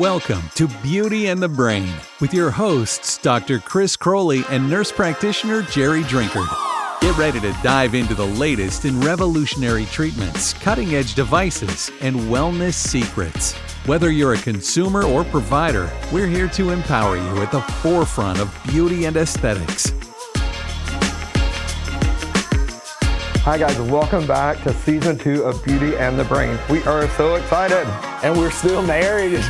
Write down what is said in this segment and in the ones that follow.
Welcome to Beauty and the Brain with your hosts, Dr. Chris Croley and nurse practitioner Jerry Drinkard. Get ready to dive into the latest in revolutionary treatments, cutting edge devices, and wellness secrets. Whether you're a consumer or provider, we're here to empower you at the forefront of beauty and aesthetics. Hi, guys, welcome back to season two of Beauty and the Brain. We are so excited. And we're still married.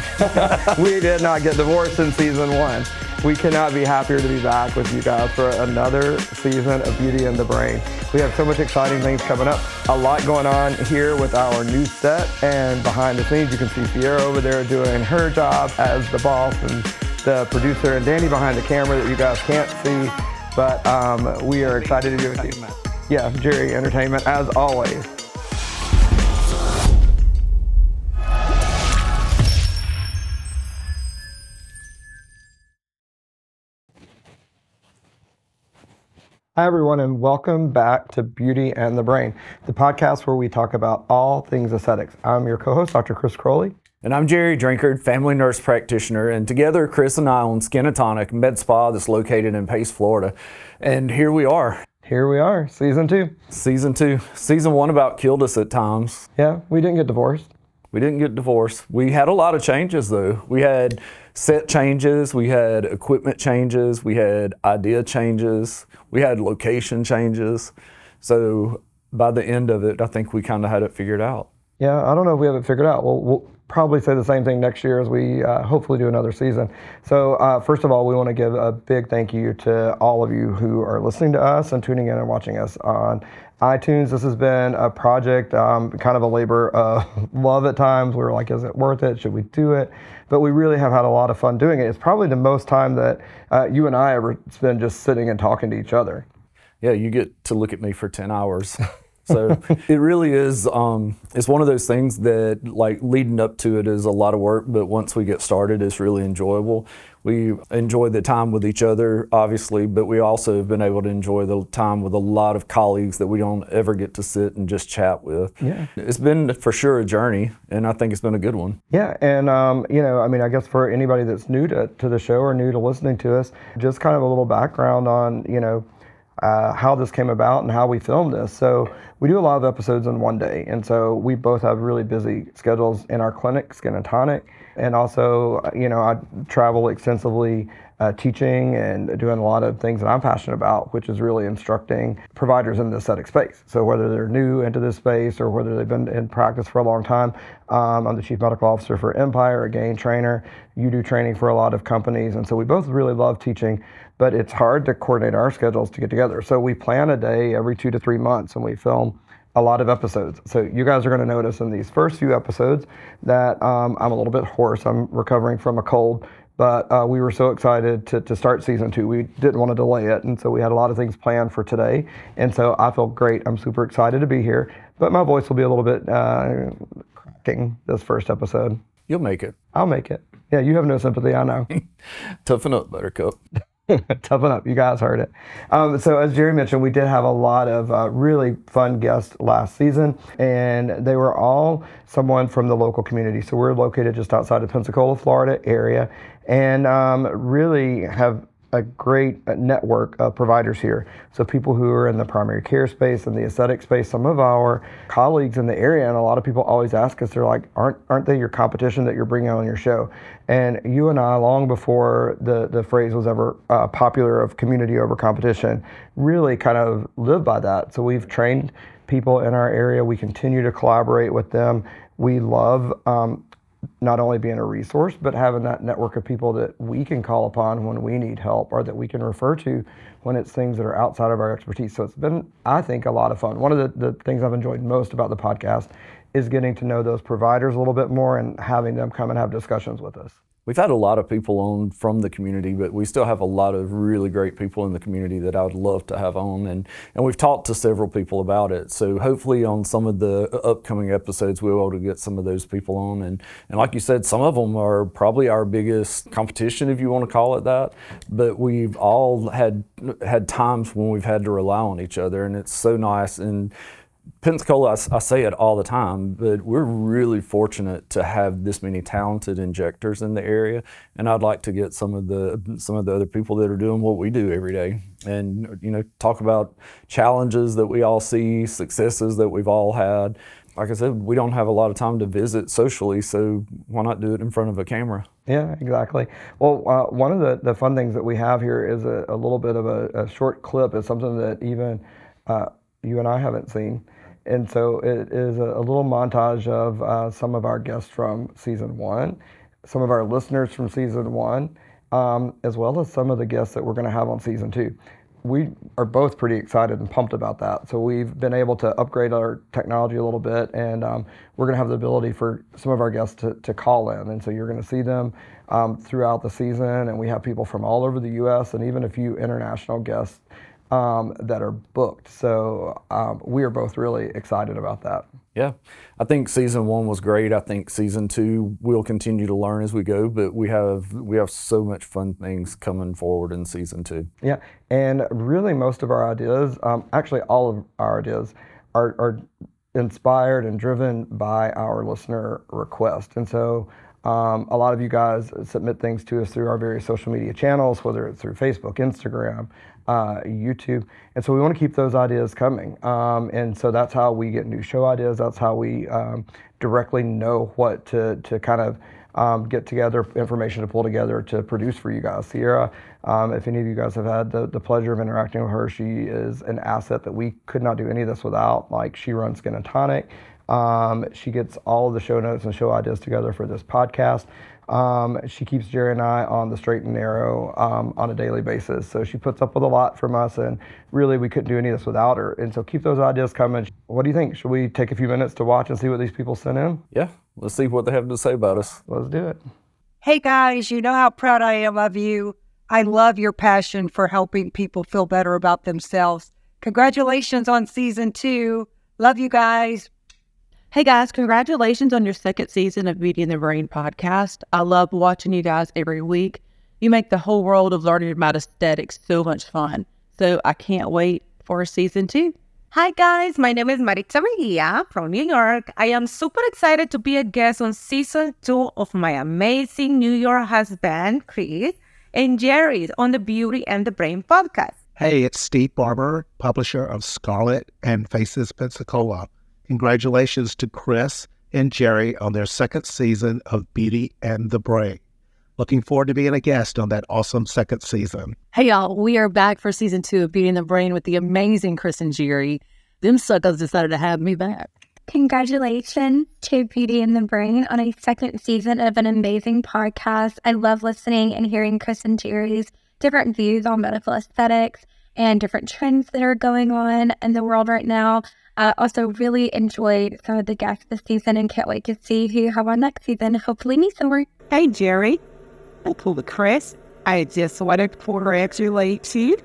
we did not get divorced in season one. We cannot be happier to be back with you guys for another season of Beauty and the Brain. We have so much exciting things coming up. A lot going on here with our new set and behind the scenes. You can see Sierra over there doing her job as the boss and the producer, and Danny behind the camera that you guys can't see. But um, we are excited to be with you. Yeah, Jerry Entertainment as always. Hi, everyone, and welcome back to Beauty and the Brain, the podcast where we talk about all things aesthetics. I'm your co host, Dr. Chris Croley. And I'm Jerry Drinkard, family nurse practitioner. And together, Chris and I own Skin and Tonic Med Spa that's located in Pace, Florida. And here we are. Here we are, season two. Season two. Season one about killed us at times. Yeah, we didn't get divorced. We didn't get divorced. We had a lot of changes though. We had set changes, we had equipment changes, we had idea changes, we had location changes. So by the end of it, I think we kind of had it figured out. Yeah, I don't know if we have it figured out. We'll, we'll probably say the same thing next year as we uh, hopefully do another season. So, uh, first of all, we want to give a big thank you to all of you who are listening to us and tuning in and watching us on iTunes. This has been a project, um, kind of a labor of love at times. We were like, is it worth it? Should we do it? But we really have had a lot of fun doing it. It's probably the most time that uh, you and I ever spend just sitting and talking to each other. Yeah, you get to look at me for 10 hours. So it really is. Um, it's one of those things that, like, leading up to it is a lot of work, but once we get started, it's really enjoyable. We enjoy the time with each other, obviously, but we also have been able to enjoy the time with a lot of colleagues that we don't ever get to sit and just chat with. Yeah. It's been for sure a journey, and I think it's been a good one. Yeah, and um, you know, I mean, I guess for anybody that's new to, to the show or new to listening to us, just kind of a little background on, you know, uh, how this came about and how we filmed this. So we do a lot of episodes in one day, and so we both have really busy schedules in our clinic, Skin and Tonic, and also you know I travel extensively. Uh, teaching and doing a lot of things that I'm passionate about, which is really instructing providers in the aesthetic space. So whether they're new into this space or whether they've been in practice for a long time, um, I'm the chief medical officer for Empire, a GAIN trainer. You do training for a lot of companies, and so we both really love teaching but it's hard to coordinate our schedules to get together. So we plan a day every two to three months and we film a lot of episodes. So you guys are going to notice in these first few episodes that um, I'm a little bit hoarse. I'm recovering from a cold, but uh, we were so excited to, to start season two. We didn't want to delay it. And so we had a lot of things planned for today. And so I feel great. I'm super excited to be here, but my voice will be a little bit uh, cracking this first episode. You'll make it. I'll make it. Yeah, you have no sympathy, I know. Toughen up, Buttercup. Toughen up. You guys heard it. Um, so, as Jerry mentioned, we did have a lot of uh, really fun guests last season, and they were all someone from the local community. So, we're located just outside of Pensacola, Florida area, and um, really have a great network of providers here. So people who are in the primary care space and the aesthetic space, some of our colleagues in the area, and a lot of people always ask us, they're like, aren't aren't they your competition that you're bringing on your show? And you and I, long before the the phrase was ever uh, popular of community over competition, really kind of live by that. So we've trained people in our area. We continue to collaborate with them. We love um, not only being a resource, but having that network of people that we can call upon when we need help or that we can refer to when it's things that are outside of our expertise. So it's been, I think, a lot of fun. One of the, the things I've enjoyed most about the podcast is getting to know those providers a little bit more and having them come and have discussions with us. We've had a lot of people on from the community, but we still have a lot of really great people in the community that I would love to have on. And, and we've talked to several people about it. So hopefully on some of the uh, upcoming episodes, we'll be able to get some of those people on. And, and like you said, some of them are probably our biggest competition, if you want to call it that. But we've all had, had times when we've had to rely on each other, and it's so nice. And Pensacola, I, I, say it all the time, but we're really fortunate to have this many talented injectors in the area, and I'd like to get some of the some of the other people that are doing what we do every day, and you know, talk about challenges that we all see, successes that we've all had. Like I said, we don't have a lot of time to visit socially, so why not do it in front of a camera? Yeah, exactly. Well, uh, one of the, the fun things that we have here is a, a little bit of a, a, short clip. It's something that even uh, you and I haven't seen. And so it is a, little montage of uh, some of our guests from season one, some of our listeners from season one, um, as well as some of the guests that we're going to have on season two. We are both pretty excited and pumped about that. So we've been able to upgrade our technology a little bit, and um, we're going to have the ability for some of our guests to, to call in. And so you're going to see them um, throughout the season, and we have people from all over the U.S. and even a few international guests um, that are booked. So um, we are both really excited about that. Yeah, I think season one was great. I think season two we'll continue to learn as we go, but we have we have so much fun things coming forward in season two. Yeah, and really most of our ideas, um, actually all of our ideas, are, are inspired and driven by our listener request, and so. Um, a lot of you guys submit things to us through our various social media channels, whether it's through Facebook, Instagram, uh, YouTube. And so we want to keep those ideas coming. Um, and so that's how we get new show ideas. That's how we um, directly know what to, to kind of um, get together, information to pull together to produce for you guys. Sierra, um, if any of you guys have had the, the pleasure of interacting with her, she is an asset that we could not do any of this without. Like she runs Skin and Tonic. Um, she gets all the show notes and show ideas together for this podcast. Um, she keeps Jerry and I on the straight and narrow um, on a daily basis. So she puts up with a lot from us, and really we couldn't do any of this without her. And so keep those ideas coming. What do you think? Should we take a few minutes to watch and see what these people sent in? Yeah, let's see what they have to say about us. Let's do it. Hey guys, you know how proud I am of you. I love your passion for helping people feel better about themselves. Congratulations on season two. Love you guys. Hey guys, congratulations on your second season of Beauty and the Brain podcast. I love watching you guys every week. You make the whole world of learning about aesthetics so much fun. So I can't wait for season two. Hi guys, my name is Maritza Mejia from New York. I am super excited to be a guest on season two of my amazing New York husband, Chris, and Jerry's on the Beauty and the Brain podcast. Hey, it's Steve Barber, publisher of Scarlet and Faces Pensacola. Congratulations to Chris and Jerry on their second season of Beauty and the Brain. Looking forward to being a guest on that awesome second season. Hey, y'all, we are back for season two of Beauty and the Brain with the amazing Chris and Jerry. Them suckers decided to have me back. Congratulations to Beauty and the Brain on a second season of an amazing podcast. I love listening and hearing Chris and Jerry's different views on medical aesthetics and different trends that are going on in the world right now. I also really enjoyed some of the guests this season and can't wait to see who you have on next season. Hopefully, me somewhere. Hey, Jerry. I'm cool Chris. I just wanted to congratulate you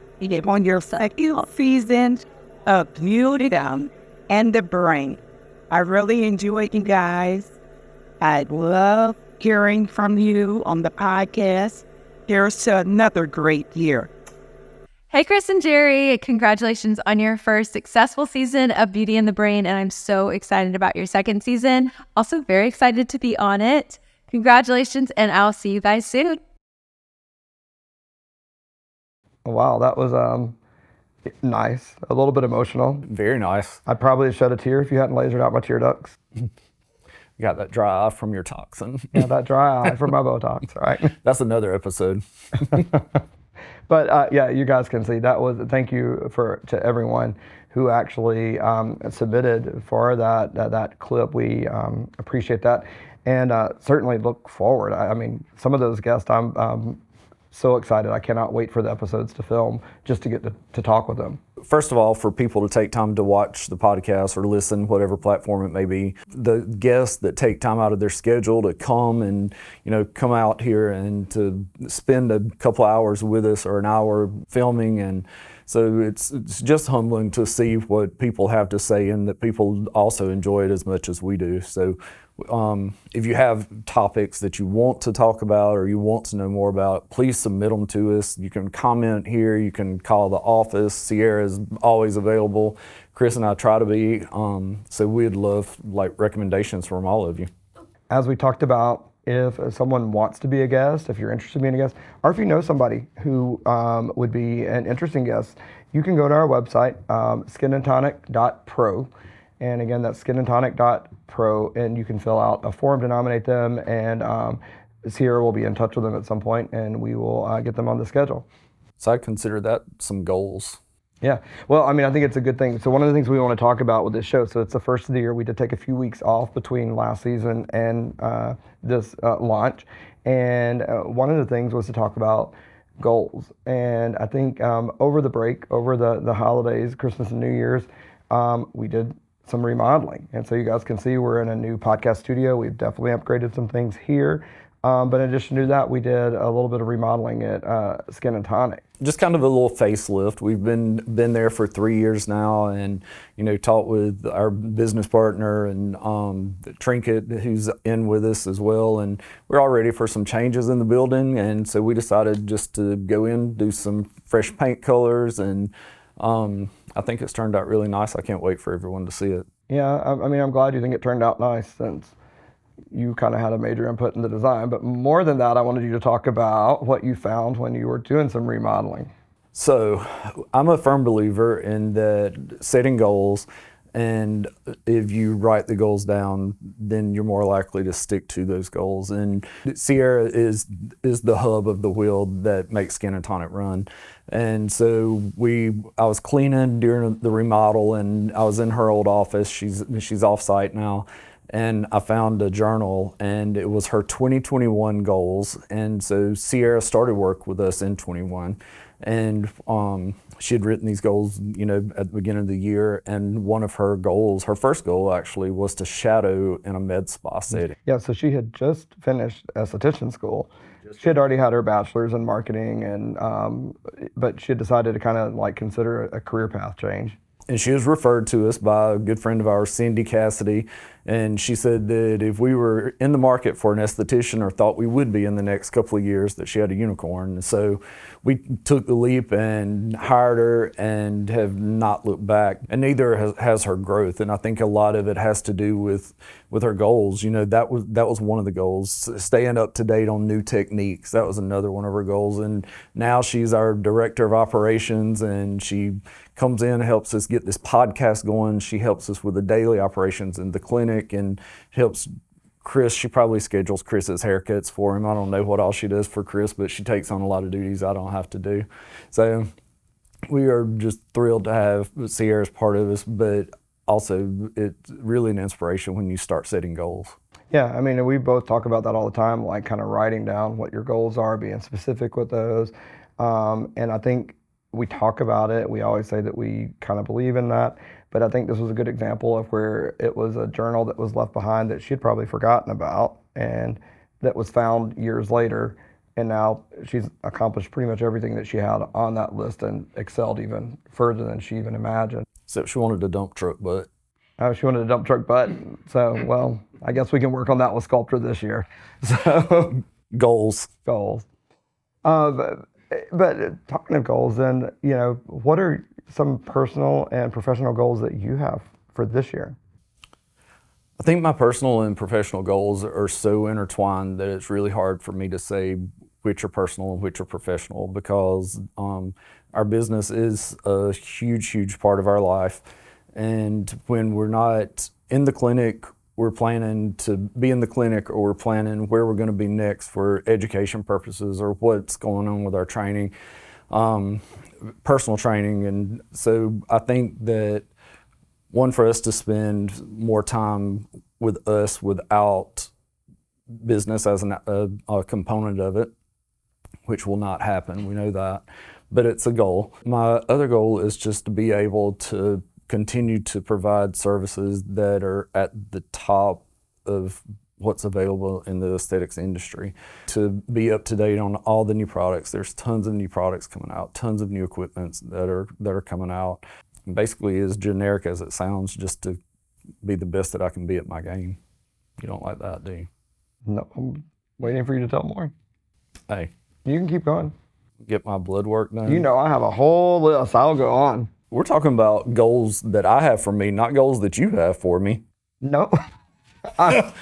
on your second season of Beauty Down and the Brain. I really enjoyed you guys. I love hearing from you on the podcast. Here's another great year. Hey, Chris and Jerry, congratulations on your first successful season of Beauty in the Brain. And I'm so excited about your second season. Also, very excited to be on it. Congratulations, and I'll see you guys soon. Wow, that was um, nice. A little bit emotional. Very nice. I'd probably shed a tear if you hadn't lasered out my tear ducts. you got that dry eye from your toxin. yeah, that dry eye from my Botox, right? That's another episode. But uh, yeah, you guys can see that was. Thank you for to everyone who actually um, submitted for that that, clip. We um, appreciate that, and uh, certainly look forward. I, I, mean, some of those guests, I'm um, so excited. I cannot wait for the episodes to film just to get to, to talk with them. First of all, for people to take time to watch the podcast or listen, whatever platform it may be, the guests that take time out of their schedule to come and you know come out here and to spend a couple hours with us or an hour filming and so it's, it's just humbling to see what people have to say and that people also enjoy it as much as we do. So um, if you have topics that you want to talk about or you want to know more about, please submit them to us. You can comment here, you can call the office. Sierra is always available. Chris and I try to be. Um, so we'd love like recommendations from all of you. As we talked about, if someone wants to be a guest, if you're interested in being a guest, or if you know somebody who um, would be an interesting guest, you can go to our website, um, skinandtonic.pro. And again, that's skinandtonic.pro, and you can fill out a form to nominate them. And um, Sierra will be in touch with them at some point, and we will uh, get them on the schedule. So I consider that some goals. Yeah. Well, I mean, I think it's a good thing. So one of the things we want to talk about with this show, so it's the first of the year. We did take a few weeks off between last season and uh, this uh, launch, and uh, one of the things was to talk about goals. And I think um, over the break, over the the holidays, Christmas and New Year's, um, we did some remodeling, and so you guys can see we're in a new podcast studio. We've definitely upgraded some things here. Um, but in addition to that, we did a little bit of remodeling at uh, Skin and Tonic. Just kind of a little facelift. We've been been there for three years now, and you know, talked with our business partner and um, Trinket, who's in with us as well, and we're all ready for some changes in the building. And so we decided just to go in, do some fresh paint colors, and um, I think it's turned out really nice. I can't wait for everyone to see it. Yeah, I, I mean, I'm glad you think it turned out nice since you kind of had a major input in the design. But more than that, I wanted you to talk about what you found when you were doing some remodeling. So, I'm a firm believer in that setting goals, and if you write the goals down, then you're more likely to stick to those goals. And Sierra is is the hub of the wheel that makes Skin and Tonic run. And so we, I was cleaning during the remodel, and I was in her old office. She's she's off site now and I found a journal and it was her 2021 goals. And so Sierra started work with us in 21 and um, she had written these goals, you know, at the beginning of the year. And one of her goals, her first goal actually, was to shadow in a med spa setting. Yeah, so she had just finished esthetician school. She had already had her bachelor's in marketing, and um, but she had decided to kind of like consider a career path change and she was referred to us by a good friend of ours, Cindy Cassidy, and she said that if we were in the market for an esthetician or thought we would be in the next couple of years, that she had a unicorn. And So we took the leap and hired her and have not looked back. And neither has, has her growth. And I think a lot of it has to do with with her goals. You know, that was that was one of the goals. Staying up to date on new techniques. That was another one of her goals. And now she's our director of operations and she comes in, helps us get this podcast going. She helps us with the daily operations in the clinic and helps Chris. She probably schedules Chris's haircuts for him. I don't know what all she does for Chris, but she takes on a lot of duties I don't have to do. So we are just thrilled to have Sierra as part of us, but also it's really an inspiration when you start setting goals. Yeah, I mean, we both talk about that all the time, like kind of writing down what your goals are, being specific with those. Um, and I think we talk about it. We always say that we kind of believe in that. But I think this was a good example of where it was a journal that was left behind that she'd probably forgotten about and that was found years later. And now she's accomplished pretty much everything that she had on that list and excelled even further than she even imagined. Except she wanted a dump truck butt. Oh, she wanted a dump truck butt. So, well, I guess we can work on that with Sculptra this year. So, goals. Goals. Uh, but talking of goals, then you know, what are some personal and professional goals that you have for this year? I think my personal and professional goals are so intertwined that it's really hard for me to say which are personal and which are professional because um, our business is a huge, huge part of our life. And when we're not in the clinic we're planning to be in the clinic or we're planning where we're going to be next for education purposes or what's going on with our training, um, personal training. And so I think that one, for us to spend more time with us without business as an, a, a component of it, which will not happen. We know that. But it's a goal. My other goal is just to be able to continue to provide services that are at the top of what's available in the aesthetics industry. To be up to date on all the new products there's tons of new products coming out tons of new equipments that are that are coming out. Basically as generic as it sounds just to be the best that i can be at my game. You don't like that do you? No. I'm waiting for you to tell more. Hey. You can keep going. Get my blood work done. You know i have a whole list. I'll go on we're talking about goals that I have for me, not goals that you have for me. No. I,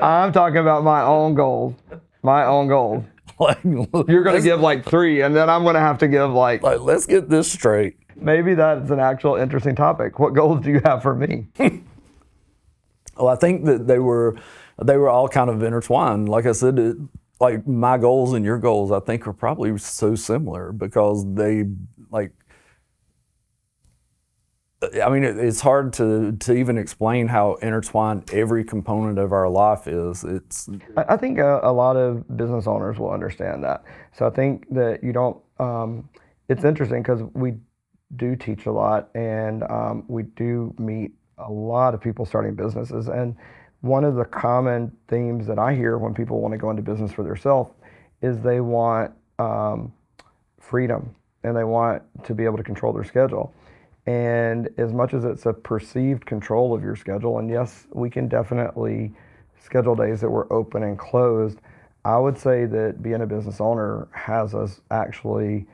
I'm talking about my own goals. My own goals. Like, You're going to give like three, and then I'm going to have to give like, like, let's get this straight. maybe that's an actual interesting topic. What goals do you have for me? Well, I think that they were they were all kind of intertwined. Like I said, it, like my goals and your goals, I think are probably so similar because they like. I mean, it, it's hard to to even explain how intertwined every component of our life is. It's I I think a, a lot of business owners will understand that. So I think that you don't. Um, it's interesting because we do teach a lot, and um, we do meet a lot of people starting businesses. And one of the common themes that I hear when people want to go into business for themselves is they want um, freedom and they want to be able to control their schedule. And as much as it's a perceived control of your schedule, and yes, we can definitely schedule days that we're open and closed, I would say that being a business owner has us actually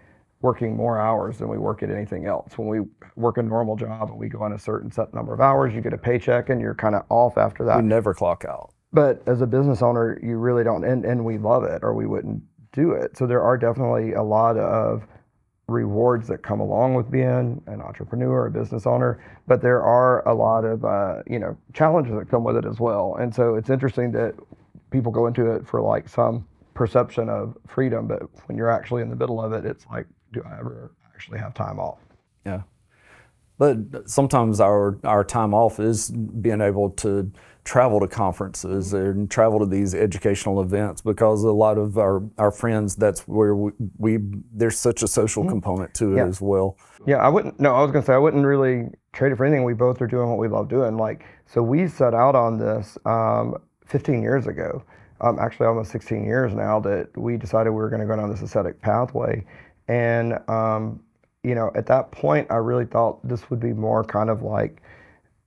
working more hours than we work at anything else. When we work a normal job and we go on a certain set number of hours, you get a paycheck and you're kind of off after that. we never clock out. But as a business owner, you really don't, and, and we love it or we wouldn't do it. So there are definitely a lot of rewards that come along with being an entrepreneur, a business owner, but there are a lot of, uh, you know, challenges that come with it as well. And so it's interesting that people go into it for like some perception of freedom, but when you're actually in the middle of it, it's like, do I ever actually have time off? Yeah. But sometimes our, our time off is being able to travel to conferences and travel to these educational events because a lot of our, our friends, that's where we, we there's such a social component to it Yeah. as well. Yeah, I wouldn't. No, I was gonna say I wouldn't really trade it for anything. We both are doing what we love doing. Like, so we set out on this um, 15 years ago. Um, actually, almost 16 years now that we decided we were going to go down this aesthetic pathway, and um, you know, at that point, I really thought this would be more kind of like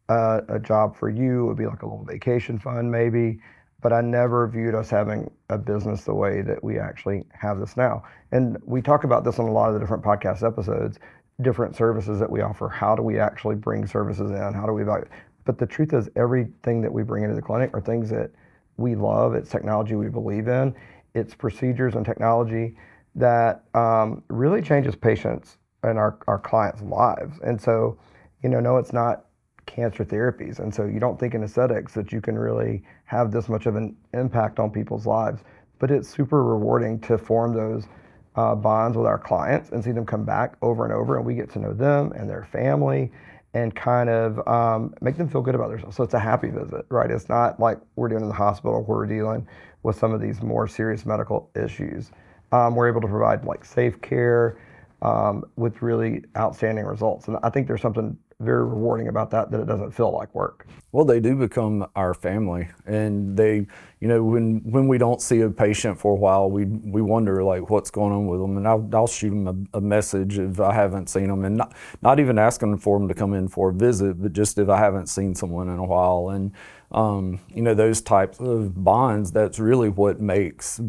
uh, a job for you. It would be like a little vacation fund, maybe. But I never viewed us having a business the way that we actually have this now. And we talk about this on a lot of the different podcast episodes, different services that we offer. How do we actually bring services in? How do we evaluate? But the truth is, everything that we bring into the clinic are things that we love. It's technology we believe in. It's procedures and technology that um, really changes patients and our, our clients' lives. And so, you know, no, it's not cancer therapies. And so you don't think in aesthetics that you can really have this much of an impact on people's lives. But it's super rewarding to form those uh, bonds with our clients and see them come back over and over, and we get to know them and their family and kind of um, make them feel good about themselves. So it's a happy visit, right? It's not like we're doing in the hospital where we're dealing with some of these more serious medical issues. Um, we're able to provide like safe care um, with really outstanding results. And I think there's something very rewarding about that that it doesn't feel like work. Well, they do become our family, and they, you know, when when we don't see a patient for a while, we we wonder like what's going on with them, and I'll, I'll shoot them a, a message if I haven't seen them, and not not even asking for them to come in for a visit, but just if I haven't seen someone in a while, and um, you know those types of bonds. That's really what makes.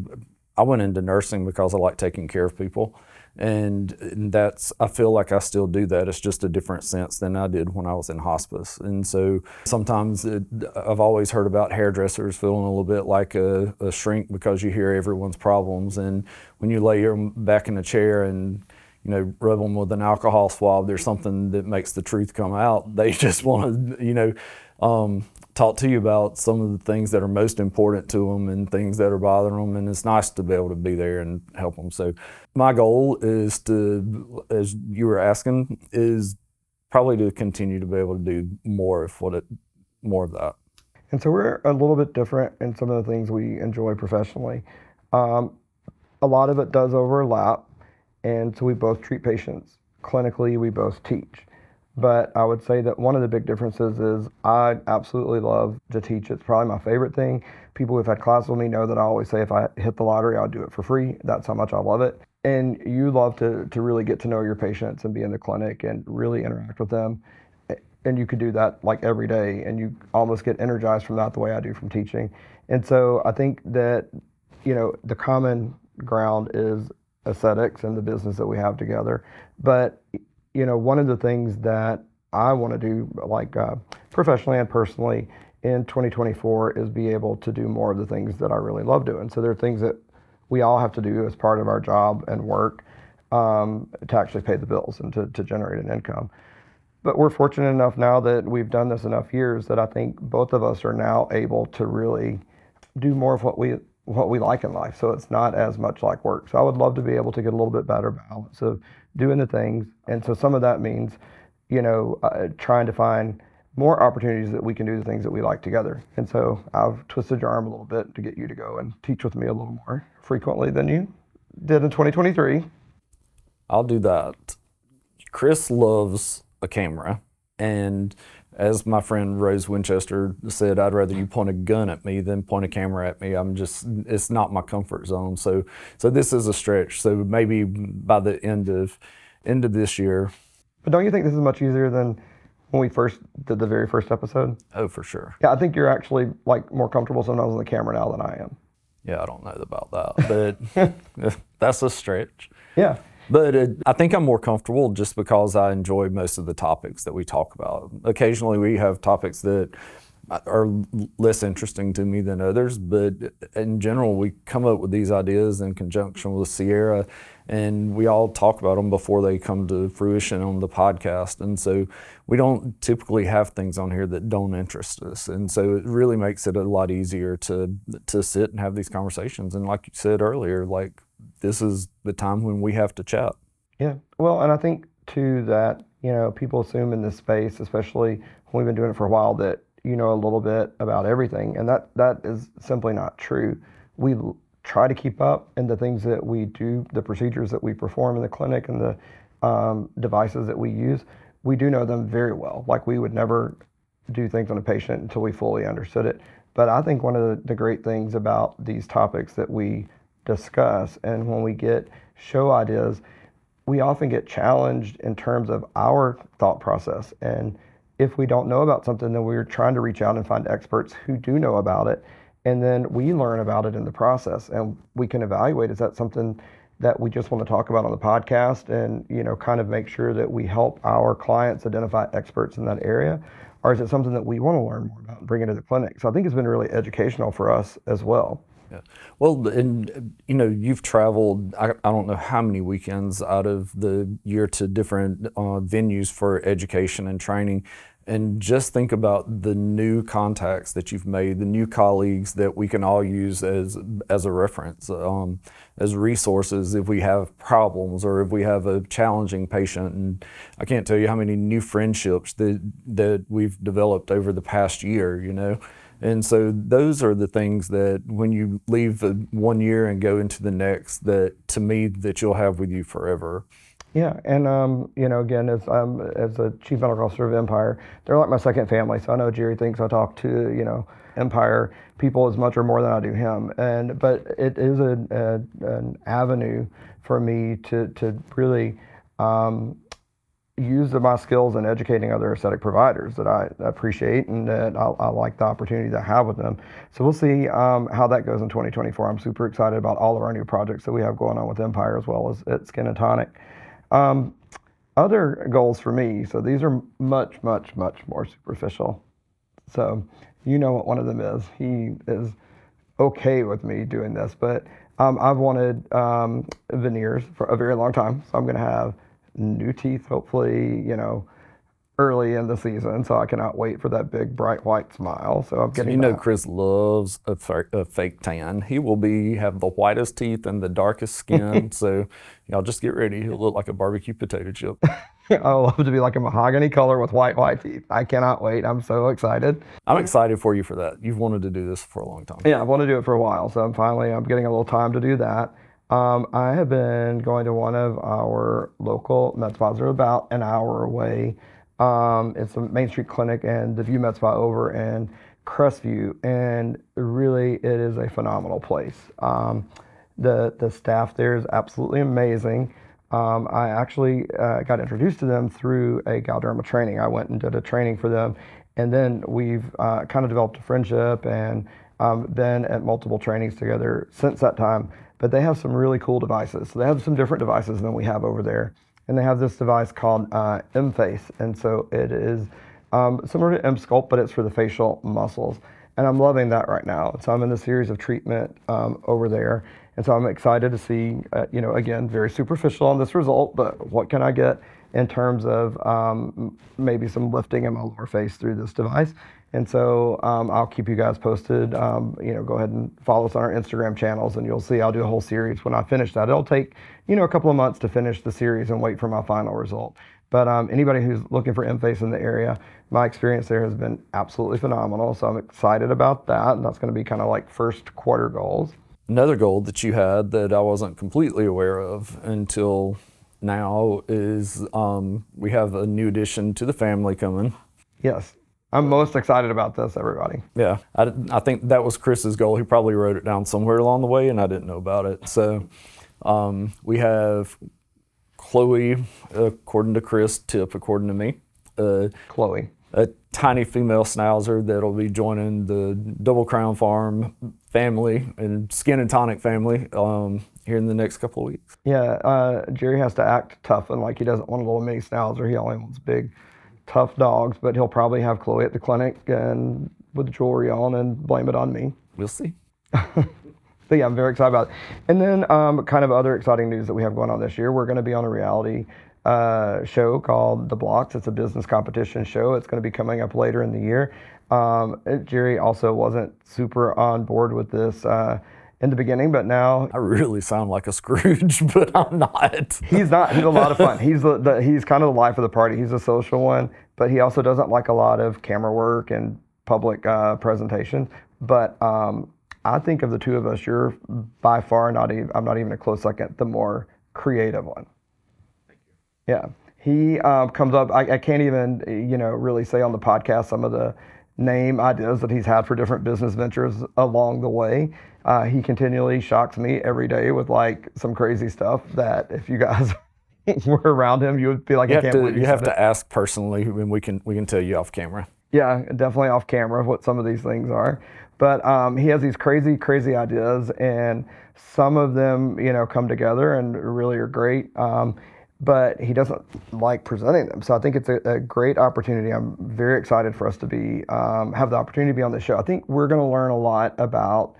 I went into nursing because I like taking care of people and and that's I feel like I still do that. It's just a different sense than I did when I was in hospice. And so sometimes it, I've always heard about hairdressers feeling a little bit like a, a shrink because you hear everyone's problems, and when you lay them back in a chair and you know rub them with an alcohol swab, there's something that makes the truth come out. They just want to you know. Um, talk to you about some of the things that are most important to them and things that are bothering them. And it's nice to be able to be there and help them. So, my goal is to, as you were asking, is probably to continue to be able to do more of what it, more of that. And so we're a little bit different in some of the things we enjoy professionally. Um, a lot of it does overlap. And so we both treat patients. Clinically, we both teach. But I would say that one of the big differences is I absolutely love to teach. It's probably my favorite thing. People who've had classes with me know that I always say if I hit the lottery, I'll do it for free. That's how much I love it. And you love to, to really get to know your patients and be in the clinic and really interact with them. And you could do that like every day, and you almost get energized from that the way I do from teaching. And so I think that, you know, the common ground is aesthetics and the business that we have together. But you know, one of the things that I want to do, like uh, professionally and personally, in 2024 is be able to do more of the things that I really love doing. So there are things that we all have to do as part of our job and work um, to actually pay the bills and to, to generate an income. But we're fortunate enough now that we've done this enough years that I think both of us are now able to really do more of what we what we like in life. So it's not as much like work. So I would love to be able to get a little bit better balance of doing the things. And so some of that means, you know, uh, trying to find more opportunities that we can do the things that we like together. And so I've twisted your arm a little bit to get you to go and teach with me a little more frequently than you did in 2023. I'll do that. Chris loves a camera. And as my friend Rose Winchester said, I'd rather you point a gun at me than point a camera at me. I'm just, it's not my comfort zone. So, so this is a stretch. So maybe by the end of, end of this year. But don't you think this is much easier than when we first did the very first episode? Oh, for sure. Yeah, I think you're actually like more comfortable sometimes on the camera now than I am. Yeah, I don't know about that, but that's a stretch. Yeah. But it, I think I'm more comfortable just because I enjoy most of the topics that we talk about. Occasionally, we have topics that are less interesting to me than others, but in general, we come up with these ideas in conjunction with Sierra, and we all talk about them before they come to fruition on the podcast. And so we don't typically have things on here that don't interest us, and so it really makes it a lot easier to to sit and have these conversations. And like you said earlier, like this is the time when we have to chat. Yeah. Well, and I think too that, you know, people assume in this space, especially when we've been doing it for a while, that you know a little bit about everything. And that that is simply not true. We try to keep up in the things that we do, the procedures that we perform in the clinic and the um, devices that we use. We do know them very well. Like we would never do things on a patient until we fully understood it. But I think one of the, the great things about these topics that we discuss. And when we get show ideas, we often get challenged in terms of our thought process. And if we don't know about something, then we're trying to reach out and find experts who do know about it. And then we learn about it in the process and we can evaluate is that something that we just want to talk about on the podcast and you know kind of make sure that we help our clients identify experts in that area or is it something that we want to learn more about and bring into the clinic so i think it's been really educational for us as well yeah. Well, and you know, you've traveled. I, I, don't know how many weekends out of the year to different uh, venues for education and training, and just think about the new contacts that you've made, the new colleagues that we can all use as as a reference, um, as resources if we have problems or if we have a challenging patient. And I can't tell you how many new friendships that that we've developed over the past year. You know. And so those are the things that when you leave one year and go into the next, that to me that you'll have with you forever. Yeah, and um, you know, again, as um, as a chief medical officer of Empire, they're like my second family. So I know Jerry thinks I talk to you know Empire people as much or more than I do him. And but it is a, a an avenue for me to to really um, use of my skills in educating other aesthetic providers that I appreciate and that I, I like the opportunity to have with them. So we'll see um, how that goes in 2024. I'm super excited about all of our new projects that we have going on with Empire as well as at Skin and Tonic. Um, other goals for me, so these are much, much, much more superficial. So you know what one of them is. He is okay with me doing this, but um, I've wanted um, veneers for a very long time. So I'm going to have new teeth, hopefully, you know, early in the season. So I cannot wait for that big bright white smile. So I'm getting. So you know, that. Chris loves a, a, fake tan. He will be have the whitest teeth and the darkest skin. so y'all just get ready. He'll look like a barbecue potato chip. I love to be like a mahogany color with white white teeth. I cannot wait. I'm so excited. I'm excited for you for that. You've wanted to do this for a long time. Yeah, I've wanted to do it for a while. So I'm finally I'm getting a little time to do that. Um, I have been going to one of our local med spas. They're about an hour away. Um, it's a Main Street clinic and the View Med Spa over in Crestview, and really it is a phenomenal place. Um, the the staff there is absolutely amazing. Um, I actually uh, got introduced to them through a Galderma training. I went and did a training for them, and then we've uh, kind of developed a friendship and um, been at multiple trainings together since that time but they have some really cool devices. So they have some different devices than we have over there. and they have this device called uh, Emface, and so it is um, similar to Emsculpt, but it's for the facial muscles, and I'm loving that right now. So I'm in the series of treatment um, over there, and so I'm excited to see, uh, you know, again, very superficial on this result, but what can I get in terms of um, maybe some lifting in my lower face through this device. And so um, I'll keep you guys posted. Um, you know, go ahead and follow us on our Instagram channels, and you'll see I'll do a whole series when I finish that. It'll take you know a couple of months to finish the series and wait for my final result. But um, anybody who's looking for Emface in the area, my experience there has been absolutely phenomenal. So I'm excited about that, and that's going to be kind of like first quarter goals. Another goal that you had that I wasn't completely aware of until now is um, we have a new addition to the family coming. Yes, I'm most excited about this, everybody. Yeah, I, I think that was Chris's goal. He probably wrote it down somewhere along the way, and I didn't know about it. So um, we have Chloe, according to Chris, Tip, according to me. Uh, Chloe. A tiny female schnauzer that'll be joining the Double Crown Farm family and Skin and Tonic family um, here in the next couple of weeks. Yeah, uh, Jerry has to act tough and like he doesn't want a little mini schnauzer. He only wants big tough dogs, but he'll probably have Chloe at the clinic and with the jewelry on and blame it on me. We'll see. but yeah, I'm very excited about it. And then um, kind of other exciting news that we have going on this year. We're going to be on a reality uh, show called The Blocks. It's a business competition show. It's going to be coming up later in the year. Um, Jerry also wasn't super on board with this. Uh, in the beginning, but now I really sound like a Scrooge, but I'm not. he's not. He's a lot of fun. He's the, the, he's kind of the life of the party. He's a social one, but he also doesn't like a lot of camera work and public uh, presentation. But um, I think of the two of us, you're by far not even. I'm not even a close second. The more creative one. Yeah, he um, comes up. I, I can't even you know really say on the podcast some of the name ideas that he's had for different business ventures along the way. Uh, he continually shocks me every day with like some crazy stuff that if you guys were around him, you would be like, you I can't to, believe you have it. to ask personally, and we can we can tell you off camera. Yeah, definitely off camera what some of these things are. But um, he has these crazy, crazy ideas, and some of them, you know, come together and really are great. Um, but he doesn't like presenting them. So I think it's a, a great opportunity. I'm very excited for us to be um, have the opportunity to be on the show. I think we're going to learn a lot about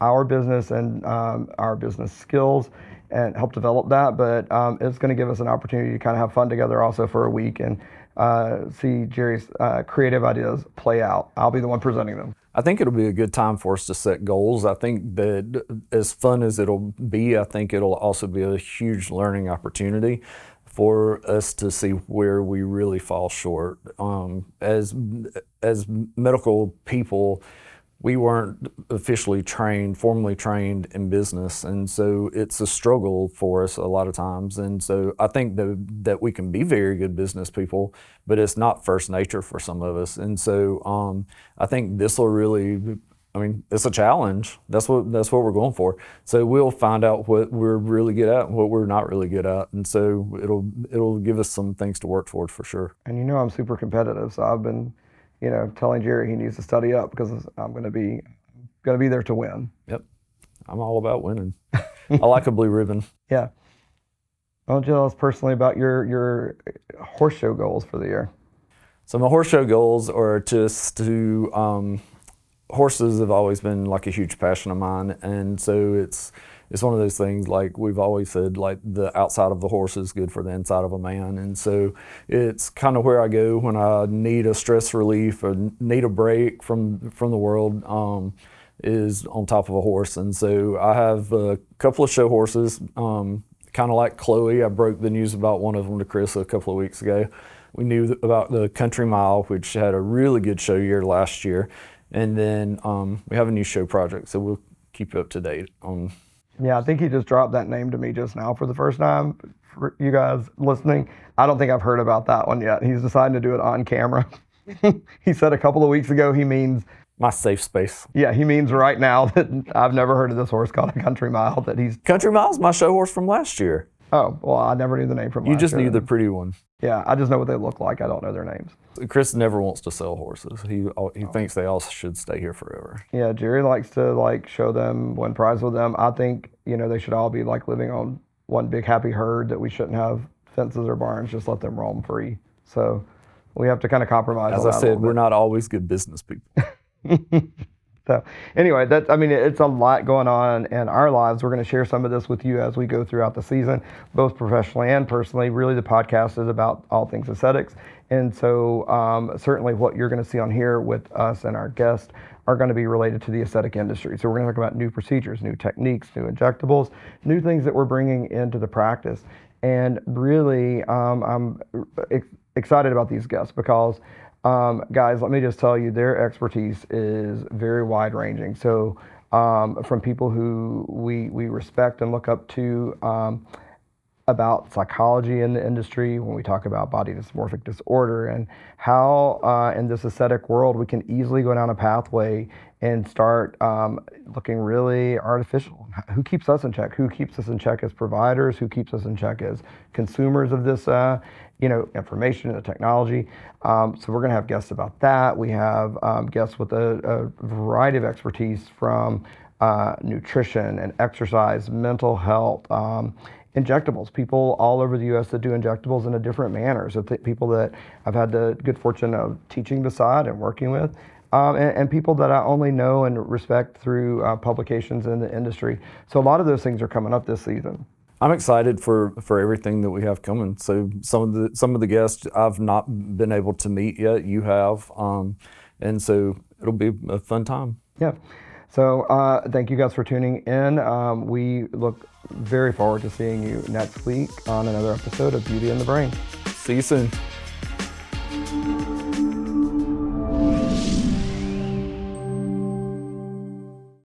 our business and um, our business skills and help develop that. But um, it's going to give us an opportunity to kind of have fun together also for a week and uh, see Jerry's uh, creative ideas play out. I'll be the one presenting them. I think it'll be a good time for us to set goals. I think that as fun as it'll be, I think it'll also be a huge learning opportunity for us to see where we really fall short. Um, as as medical people, we weren't officially trained, formally trained in business, and so it's a struggle for us a lot of times. And so I think that that we can be very good business people, but it's not first nature for some of us. And so um, I think this will really. I mean, it's a challenge. That's what that's what we're going for. So we'll find out what we're really good at and what we're not really good at, and so it'll it'll give us some things to work toward for sure. And you know, I'm super competitive, so I've been you know, telling Jerry he needs to study up because I'm going to be going to be there to win. Yep, I'm all about winning. I like a blue ribbon. Yeah. Well, tell us personally about your your horse show goals for the year. So my horse show goals are just to um, horses have always been like a huge passion of mine, and so it's it's one of those things like we've always said like the outside of the horse is good for the inside of a man and so it's kind of where i go when i need a stress relief or need a break from from the world um, is on top of a horse and so i have a couple of show horses um, kind of like chloe. I broke the news about one of them to chris a couple of weeks ago. We knew about the country mile which had a really good show year last year and then um, we have a new show project so we'll keep you up to date on yeah, I think he just dropped that name to me just now for the first time. For you guys listening, I don't think I've heard about that one yet. He's deciding to do it on camera. he said a couple of weeks ago he means my safe space. Yeah, he means right now that I've never heard of this horse called a Country Mile. That he's Country Mile's my show horse from last year. Oh well, I never knew the name from. You just knew the pretty one. Yeah, I just know what they look like. I don't know their names. Chris never wants to sell horses. He he oh. thinks they all should stay here forever. Yeah, Jerry likes to like show them, win prize with them. I think you know they should all be like living on one big happy herd. That we shouldn't have fences or barns, just let them roam free. So we have to kind of compromise. As I said, we're not always good business people. So anyway, that's I mean, it's a lot going on in our lives. We're going to share some of this with you as we go throughout the season, both professionally and personally. Really, the podcast is about all things aesthetics, and so um, certainly what you're going to see on here with us and our guests are going to be related to the aesthetic industry. So we're going to talk about new procedures, new techniques, new injectables, new things that we're bringing into the practice. And really, um, I'm ex- excited about these guests because um, guys, let me just tell you, their expertise is very wide ranging. So, um, from people who we, we respect and look up to um, about psychology in the industry, when we talk about body dysmorphic disorder, and how uh, in this aesthetic world we can easily go down a pathway and start um, looking really artificial. Who keeps us in check? Who keeps us in check as providers? Who keeps us in check as consumers of this, uh, you know, information and the technology? Um, so we're going to have guests about that. We have um, guests with a, a variety of expertise from uh, nutrition and exercise, mental health. Um, injectables. People all over the U.S. that do injectables in a different manner. So th- people that I've had the good fortune of teaching beside and working with, um, and, and people that I only know and respect through uh, publications in the industry. So a lot of those things are coming up this season. I'm excited for, for everything that we have coming. So some of the some of the guests I've not been able to meet yet. You have, um, and so it'll be a fun time. Yeah. So uh, thank you guys for tuning in. Um, we look very forward to seeing you next week on another episode of Beauty and the Brain. See you soon.